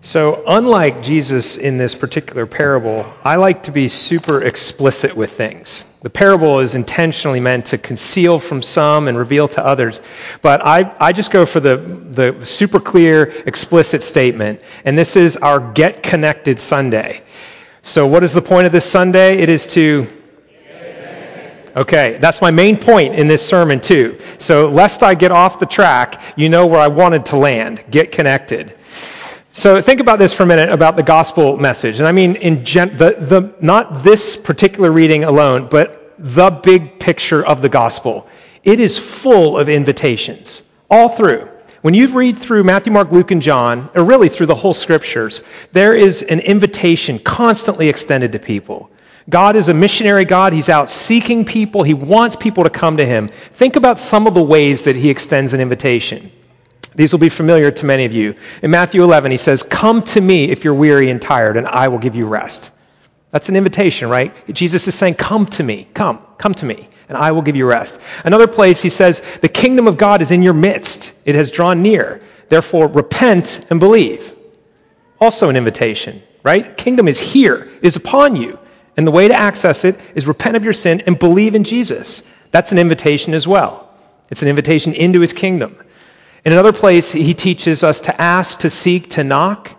So, unlike Jesus in this particular parable, I like to be super explicit with things. The parable is intentionally meant to conceal from some and reveal to others. But I, I just go for the, the super clear, explicit statement. And this is our Get Connected Sunday. So, what is the point of this Sunday? It is to. Okay, that's my main point in this sermon, too. So, lest I get off the track, you know where I wanted to land. Get connected. So think about this for a minute about the gospel message. And I mean, in gen- the, the, not this particular reading alone, but the big picture of the gospel. It is full of invitations, all through. When you read through Matthew, Mark, Luke, and John, or really through the whole scriptures, there is an invitation constantly extended to people. God is a missionary God. He's out seeking people. He wants people to come to him. Think about some of the ways that he extends an invitation. These will be familiar to many of you. In Matthew 11, he says, Come to me if you're weary and tired, and I will give you rest. That's an invitation, right? Jesus is saying, Come to me. Come, come to me, and I will give you rest. Another place, he says, The kingdom of God is in your midst, it has drawn near. Therefore, repent and believe. Also, an invitation, right? Kingdom is here, is upon you. And the way to access it is repent of your sin and believe in Jesus. That's an invitation as well. It's an invitation into his kingdom. In another place, he teaches us to ask, to seek, to knock.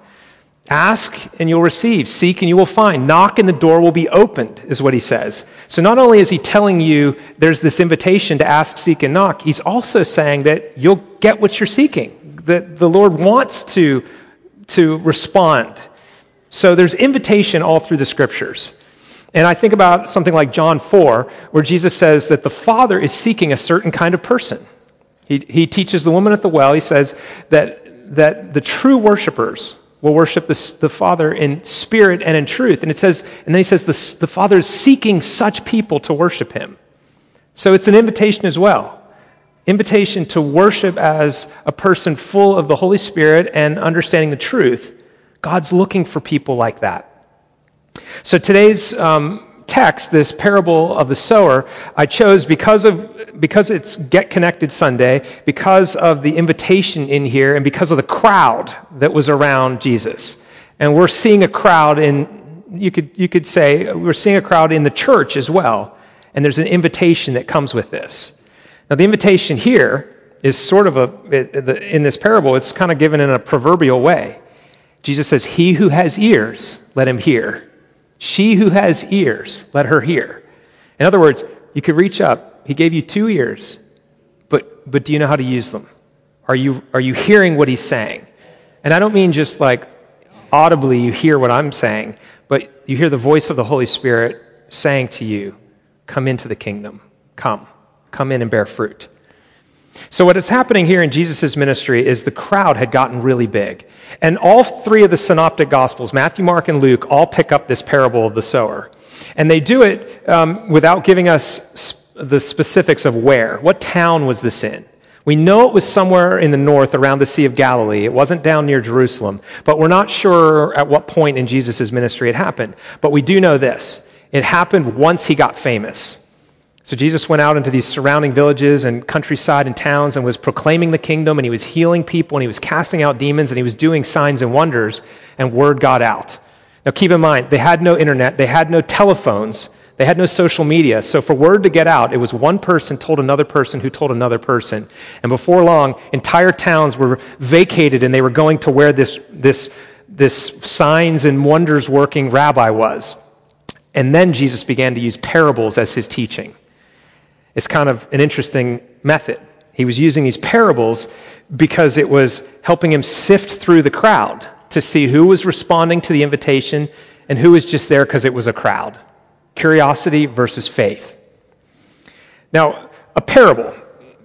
Ask and you'll receive. Seek and you will find. Knock and the door will be opened, is what he says. So not only is he telling you there's this invitation to ask, seek, and knock, he's also saying that you'll get what you're seeking, that the Lord wants to, to respond. So there's invitation all through the scriptures. And I think about something like John 4, where Jesus says that the Father is seeking a certain kind of person. He, he teaches the woman at the well, he says that, that the true worshipers will worship the, the Father in spirit and in truth. And it says, and then he says the, the Father is seeking such people to worship him. So it's an invitation as well. Invitation to worship as a person full of the Holy Spirit and understanding the truth. God's looking for people like that. So today's um, text, this parable of the sower, I chose because of because it's Get Connected Sunday, because of the invitation in here, and because of the crowd that was around Jesus. And we're seeing a crowd in you could you could say we're seeing a crowd in the church as well. And there's an invitation that comes with this. Now the invitation here is sort of a in this parable, it's kind of given in a proverbial way. Jesus says, He who has ears, let him hear. She who has ears, let her hear. In other words, you could reach up. He gave you two ears, but, but do you know how to use them? Are you, are you hearing what he's saying? And I don't mean just like audibly you hear what I'm saying, but you hear the voice of the Holy Spirit saying to you, Come into the kingdom. Come. Come in and bear fruit. So, what is happening here in Jesus' ministry is the crowd had gotten really big. And all three of the synoptic gospels, Matthew, Mark, and Luke, all pick up this parable of the sower. And they do it um, without giving us the specifics of where. What town was this in? We know it was somewhere in the north around the Sea of Galilee. It wasn't down near Jerusalem, but we're not sure at what point in Jesus' ministry it happened. But we do know this it happened once he got famous. So Jesus went out into these surrounding villages and countryside and towns and was proclaiming the kingdom and he was healing people and he was casting out demons and he was doing signs and wonders and word got out. Now keep in mind, they had no internet, they had no telephones, they had no social media. So for word to get out, it was one person told another person who told another person. And before long, entire towns were vacated and they were going to where this, this, this signs and wonders working rabbi was. And then Jesus began to use parables as his teaching. It's kind of an interesting method. He was using these parables because it was helping him sift through the crowd to see who was responding to the invitation and who was just there because it was a crowd. Curiosity versus faith. Now, a parable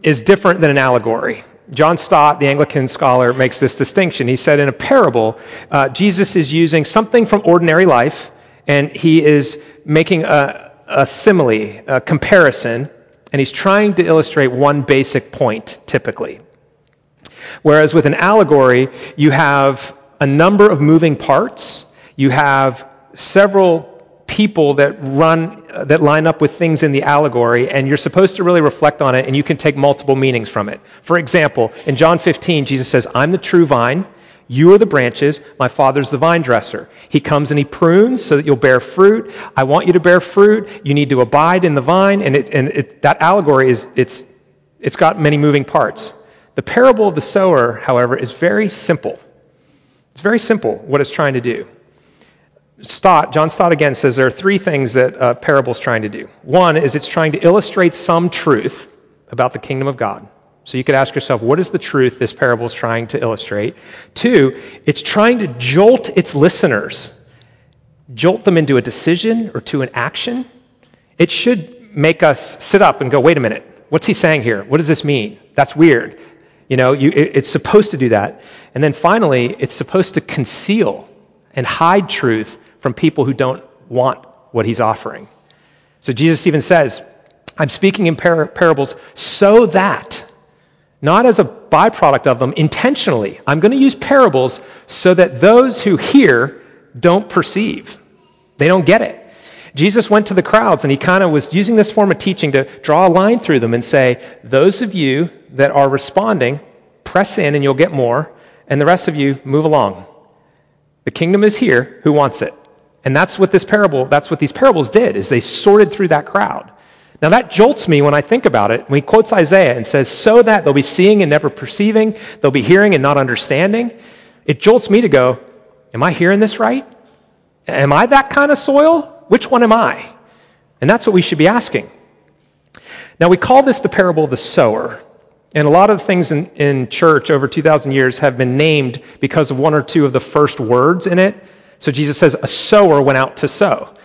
is different than an allegory. John Stott, the Anglican scholar, makes this distinction. He said in a parable, uh, Jesus is using something from ordinary life and he is making a, a simile, a comparison and he's trying to illustrate one basic point typically. Whereas with an allegory, you have a number of moving parts, you have several people that run uh, that line up with things in the allegory and you're supposed to really reflect on it and you can take multiple meanings from it. For example in john 15 jesus says i'm the true vine You are the branches, my father's the vine dresser. He comes and he prunes so that you'll bear fruit. I want you to bear fruit. You need to abide in the vine. And, it, and it, that allegory is, it's, it's got many moving parts. The parable of the sower, however, is very simple. It's very simple what it's trying to do. Stott, John Stott again says there are three things that uh, a parable is trying to do. One is it's trying to illustrate some truth about the kingdom of God. So you could ask yourself, what is the truth this parable is trying to illustrate? Two, it's trying to jolt its listeners, jolt them into a decision or to an action. It should make us sit up and go, wait a minute, what's he saying here? What does this mean? That's weird. You know, you, it, it's supposed to do that. And then finally, it's supposed to conceal and hide truth from people who don't want what he's offering. So Jesus even says, I'm speaking in par- parables so that, not as a byproduct of them, intentionally, I'm going to use parables so that those who hear don't perceive. They don't get it. Jesus went to the crowds and he kind of was using this form of teaching to draw a line through them and say, Those of you that are responding, press in and you'll get more, and the rest of you move along. The kingdom is here. Who wants it? And that's what this parable, that's what these parables did, is they sorted through that crowd. Now that jolts me when I think about it. When he quotes Isaiah and says, so that they'll be seeing and never perceiving, they'll be hearing and not understanding. It jolts me to go, am I hearing this right? Am I that kind of soil? Which one am I? And that's what we should be asking. Now we call this the parable of the sower. And a lot of things in, in church over 2,000 years have been named because of one or two of the first words in it. So Jesus says, a sower went out to sow.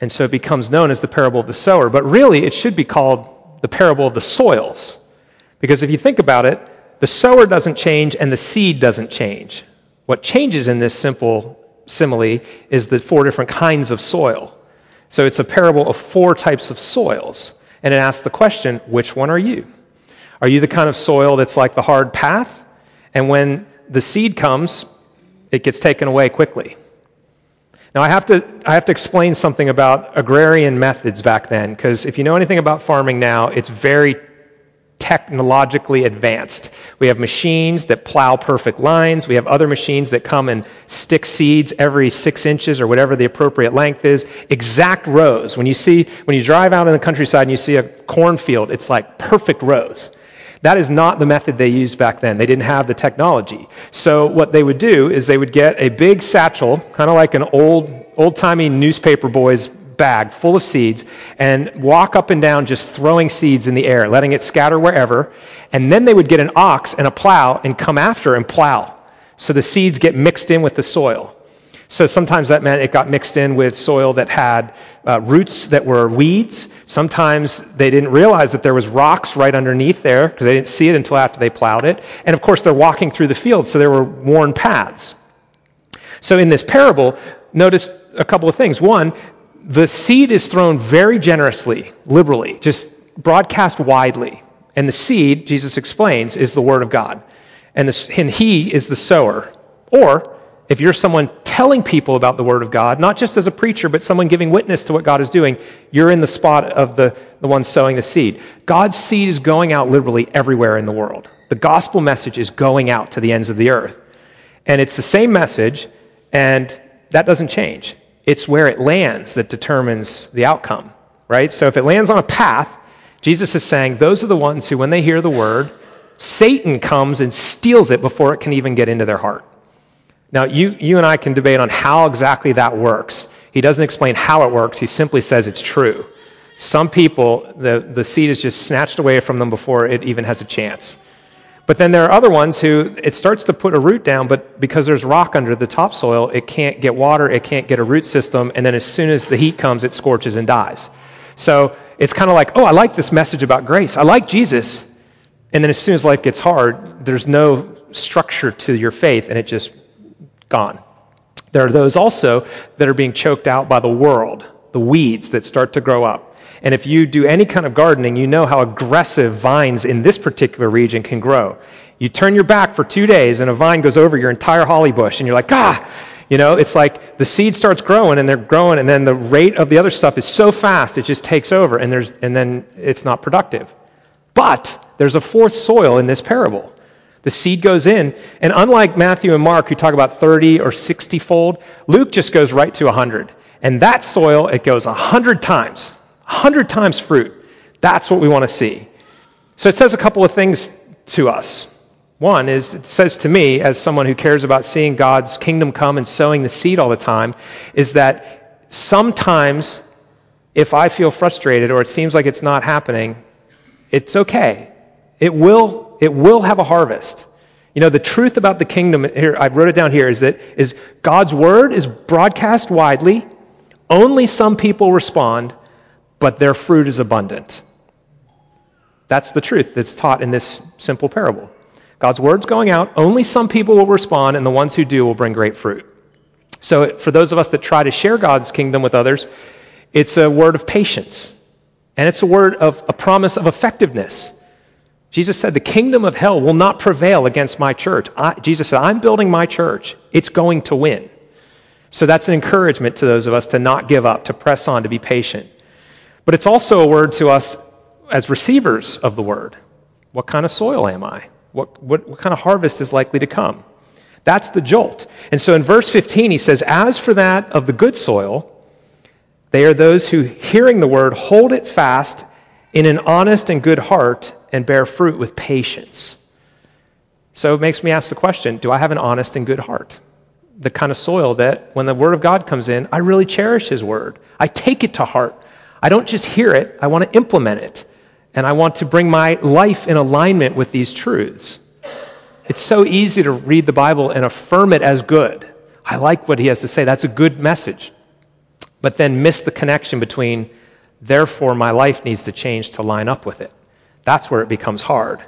And so it becomes known as the parable of the sower. But really, it should be called the parable of the soils. Because if you think about it, the sower doesn't change and the seed doesn't change. What changes in this simple simile is the four different kinds of soil. So it's a parable of four types of soils. And it asks the question which one are you? Are you the kind of soil that's like the hard path? And when the seed comes, it gets taken away quickly. Now, I have to, I have to explain something about agrarian methods back then, because if you know anything about farming now, it's very technologically advanced. We have machines that plow perfect lines. We have other machines that come and stick seeds every six inches or whatever the appropriate length is. Exact rows. When you see, when you drive out in the countryside and you see a cornfield, it's like perfect rows. That is not the method they used back then. They didn't have the technology. So what they would do is they would get a big satchel, kind of like an old old-timey newspaper boy's bag full of seeds and walk up and down just throwing seeds in the air, letting it scatter wherever. And then they would get an ox and a plow and come after and plow. So the seeds get mixed in with the soil. So sometimes that meant it got mixed in with soil that had uh, roots that were weeds. Sometimes they didn't realize that there was rocks right underneath there because they didn't see it until after they plowed it. And of course, they're walking through the field, so there were worn paths. So in this parable, notice a couple of things. One, the seed is thrown very generously, liberally, just broadcast widely. And the seed, Jesus explains, is the Word of God. And, the, and He is the sower. Or, if you're someone telling people about the Word of God, not just as a preacher, but someone giving witness to what God is doing, you're in the spot of the, the one sowing the seed. God's seed is going out literally everywhere in the world. The gospel message is going out to the ends of the earth. And it's the same message, and that doesn't change. It's where it lands that determines the outcome, right? So if it lands on a path, Jesus is saying those are the ones who, when they hear the word, Satan comes and steals it before it can even get into their heart. Now, you, you and I can debate on how exactly that works. He doesn't explain how it works, he simply says it's true. Some people, the, the seed is just snatched away from them before it even has a chance. But then there are other ones who it starts to put a root down, but because there's rock under the topsoil, it can't get water, it can't get a root system, and then as soon as the heat comes, it scorches and dies. So it's kind of like, oh, I like this message about grace. I like Jesus. And then as soon as life gets hard, there's no structure to your faith, and it just gone. There are those also that are being choked out by the world, the weeds that start to grow up. And if you do any kind of gardening, you know how aggressive vines in this particular region can grow. You turn your back for two days and a vine goes over your entire holly bush, and you're like, ah! You know, it's like the seed starts growing and they're growing, and then the rate of the other stuff is so fast it just takes over, and, there's, and then it's not productive. But there's a fourth soil in this parable The seed goes in, and unlike Matthew and Mark, who talk about 30 or 60 fold, Luke just goes right to 100. And that soil, it goes 100 times, 100 times fruit. That's what we want to see. So it says a couple of things to us. One is it says to me, as someone who cares about seeing God's kingdom come and sowing the seed all the time, is that sometimes if I feel frustrated or it seems like it's not happening, it's okay. It will, it will have a harvest. You know, the truth about the kingdom, here, I wrote it down here, is that is God's word is broadcast widely, only some people respond, but their fruit is abundant. That's the truth that's taught in this simple parable. God's word's going out, only some people will respond, and the ones who do will bring great fruit. So, for those of us that try to share God's kingdom with others, it's a word of patience, and it's a word of a promise of effectiveness. Jesus said, The kingdom of hell will not prevail against my church. I, Jesus said, I'm building my church, it's going to win. So, that's an encouragement to those of us to not give up, to press on, to be patient. But it's also a word to us as receivers of the word. What kind of soil am I? What, what, what kind of harvest is likely to come? That's the jolt. And so in verse 15, he says, As for that of the good soil, they are those who, hearing the word, hold it fast in an honest and good heart and bear fruit with patience. So it makes me ask the question do I have an honest and good heart? The kind of soil that when the word of God comes in, I really cherish his word. I take it to heart. I don't just hear it, I want to implement it and I want to bring my life in alignment with these truths. It's so easy to read the Bible and affirm it as good. I like what he has to say. That's a good message. But then miss the connection between, therefore, my life needs to change to line up with it. That's where it becomes hard.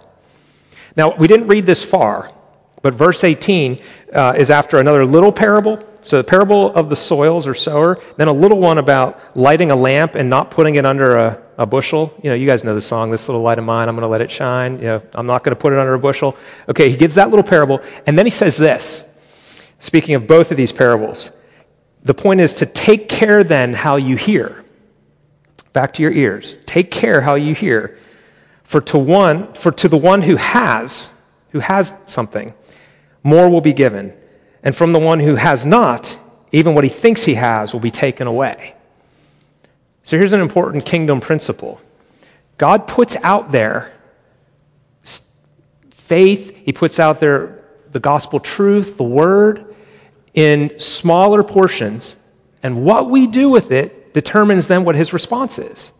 Now, we didn't read this far, but verse 18 uh, is after another little parable so the parable of the soils or sower, then a little one about lighting a lamp and not putting it under a, a bushel. You know, you guys know the song, This Little Light of Mine, I'm going to let it shine. You know, I'm not going to put it under a bushel. Okay, he gives that little parable, and then he says this, speaking of both of these parables. The point is to take care then how you hear. Back to your ears. Take care how you hear. For to one, for to the one who has, who has something, more will be given and from the one who has not, even what he thinks he has will be taken away. So here's an important kingdom principle God puts out there faith, he puts out there the gospel truth, the word, in smaller portions, and what we do with it determines then what his response is.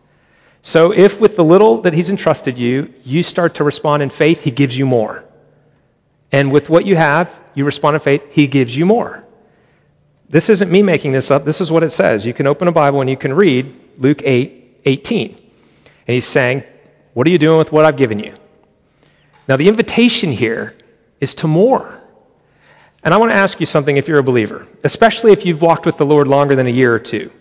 So if with the little that he's entrusted you, you start to respond in faith, he gives you more. And with what you have, you respond in faith, He gives you more. This isn't me making this up. This is what it says. You can open a Bible and you can read Luke 8 18. And He's saying, What are you doing with what I've given you? Now, the invitation here is to more. And I want to ask you something if you're a believer, especially if you've walked with the Lord longer than a year or two.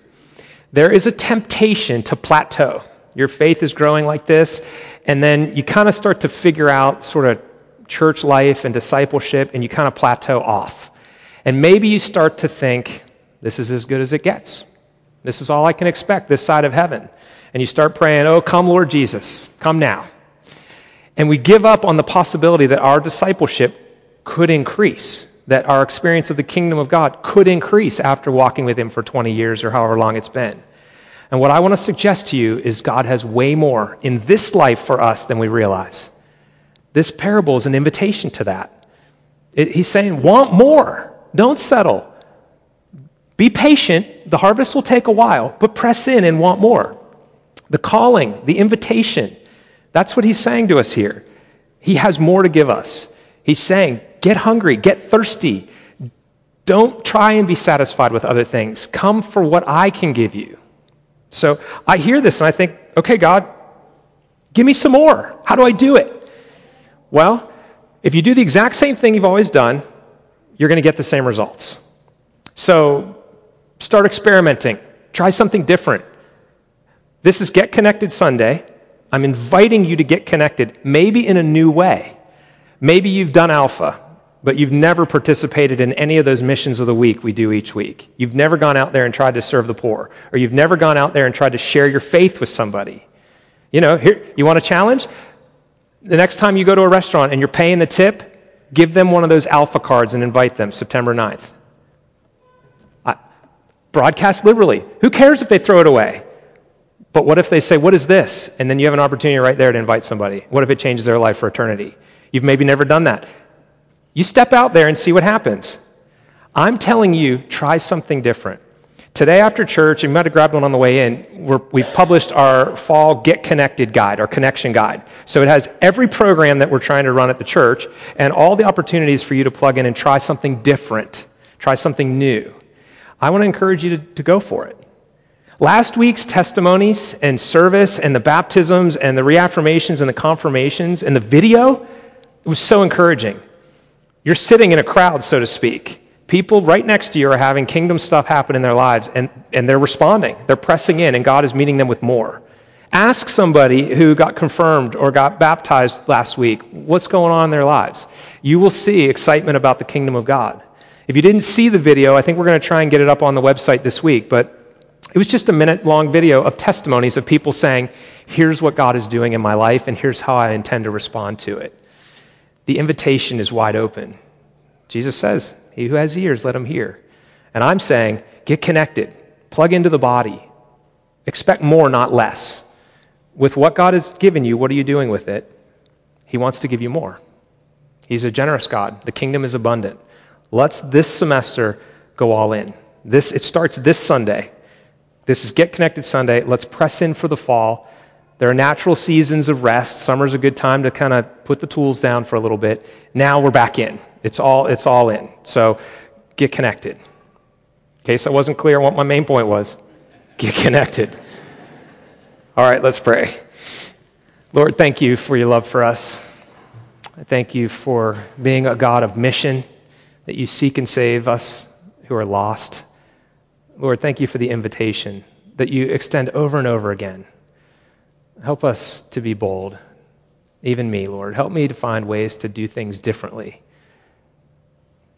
There is a temptation to plateau. Your faith is growing like this, and then you kind of start to figure out sort of church life and discipleship, and you kind of plateau off. And maybe you start to think, this is as good as it gets. This is all I can expect this side of heaven. And you start praying, oh, come, Lord Jesus, come now. And we give up on the possibility that our discipleship could increase, that our experience of the kingdom of God could increase after walking with Him for 20 years or however long it's been. And what I want to suggest to you is God has way more in this life for us than we realize. This parable is an invitation to that. It, he's saying, want more. Don't settle. Be patient. The harvest will take a while, but press in and want more. The calling, the invitation, that's what he's saying to us here. He has more to give us. He's saying, get hungry, get thirsty. Don't try and be satisfied with other things. Come for what I can give you. So I hear this and I think, okay, God, give me some more. How do I do it? Well, if you do the exact same thing you've always done, you're going to get the same results. So start experimenting, try something different. This is Get Connected Sunday. I'm inviting you to get connected, maybe in a new way. Maybe you've done Alpha, but you've never participated in any of those missions of the week we do each week. You've never gone out there and tried to serve the poor, or you've never gone out there and tried to share your faith with somebody. You know, here, you want a challenge? The next time you go to a restaurant and you're paying the tip, Give them one of those alpha cards and invite them September 9th. I, broadcast liberally. Who cares if they throw it away? But what if they say, What is this? And then you have an opportunity right there to invite somebody. What if it changes their life for eternity? You've maybe never done that. You step out there and see what happens. I'm telling you, try something different. Today after church, you might have grabbed one on the way in, we have published our fall Get Connected guide, our connection guide. So it has every program that we're trying to run at the church and all the opportunities for you to plug in and try something different, try something new. I want to encourage you to, to go for it. Last week's testimonies and service and the baptisms and the reaffirmations and the confirmations and the video was so encouraging. You're sitting in a crowd, so to speak. People right next to you are having kingdom stuff happen in their lives, and, and they're responding. They're pressing in, and God is meeting them with more. Ask somebody who got confirmed or got baptized last week what's going on in their lives. You will see excitement about the kingdom of God. If you didn't see the video, I think we're going to try and get it up on the website this week, but it was just a minute long video of testimonies of people saying, Here's what God is doing in my life, and here's how I intend to respond to it. The invitation is wide open. Jesus says, He who has ears, let him hear. And I'm saying, get connected, plug into the body, expect more, not less. With what God has given you, what are you doing with it? He wants to give you more. He's a generous God. The kingdom is abundant. Let's this semester go all in. This it starts this Sunday. This is Get Connected Sunday. Let's press in for the fall. There are natural seasons of rest. Summer's a good time to kind of put the tools down for a little bit. Now we're back in. It's all, it's all in. So get connected. In case I wasn't clear what my main point was, get connected. All right, let's pray. Lord, thank you for your love for us. I thank you for being a God of mission, that you seek and save us who are lost. Lord, thank you for the invitation that you extend over and over again. Help us to be bold, even me, Lord. Help me to find ways to do things differently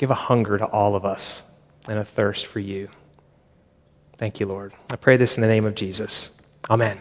Give a hunger to all of us and a thirst for you. Thank you, Lord. I pray this in the name of Jesus. Amen.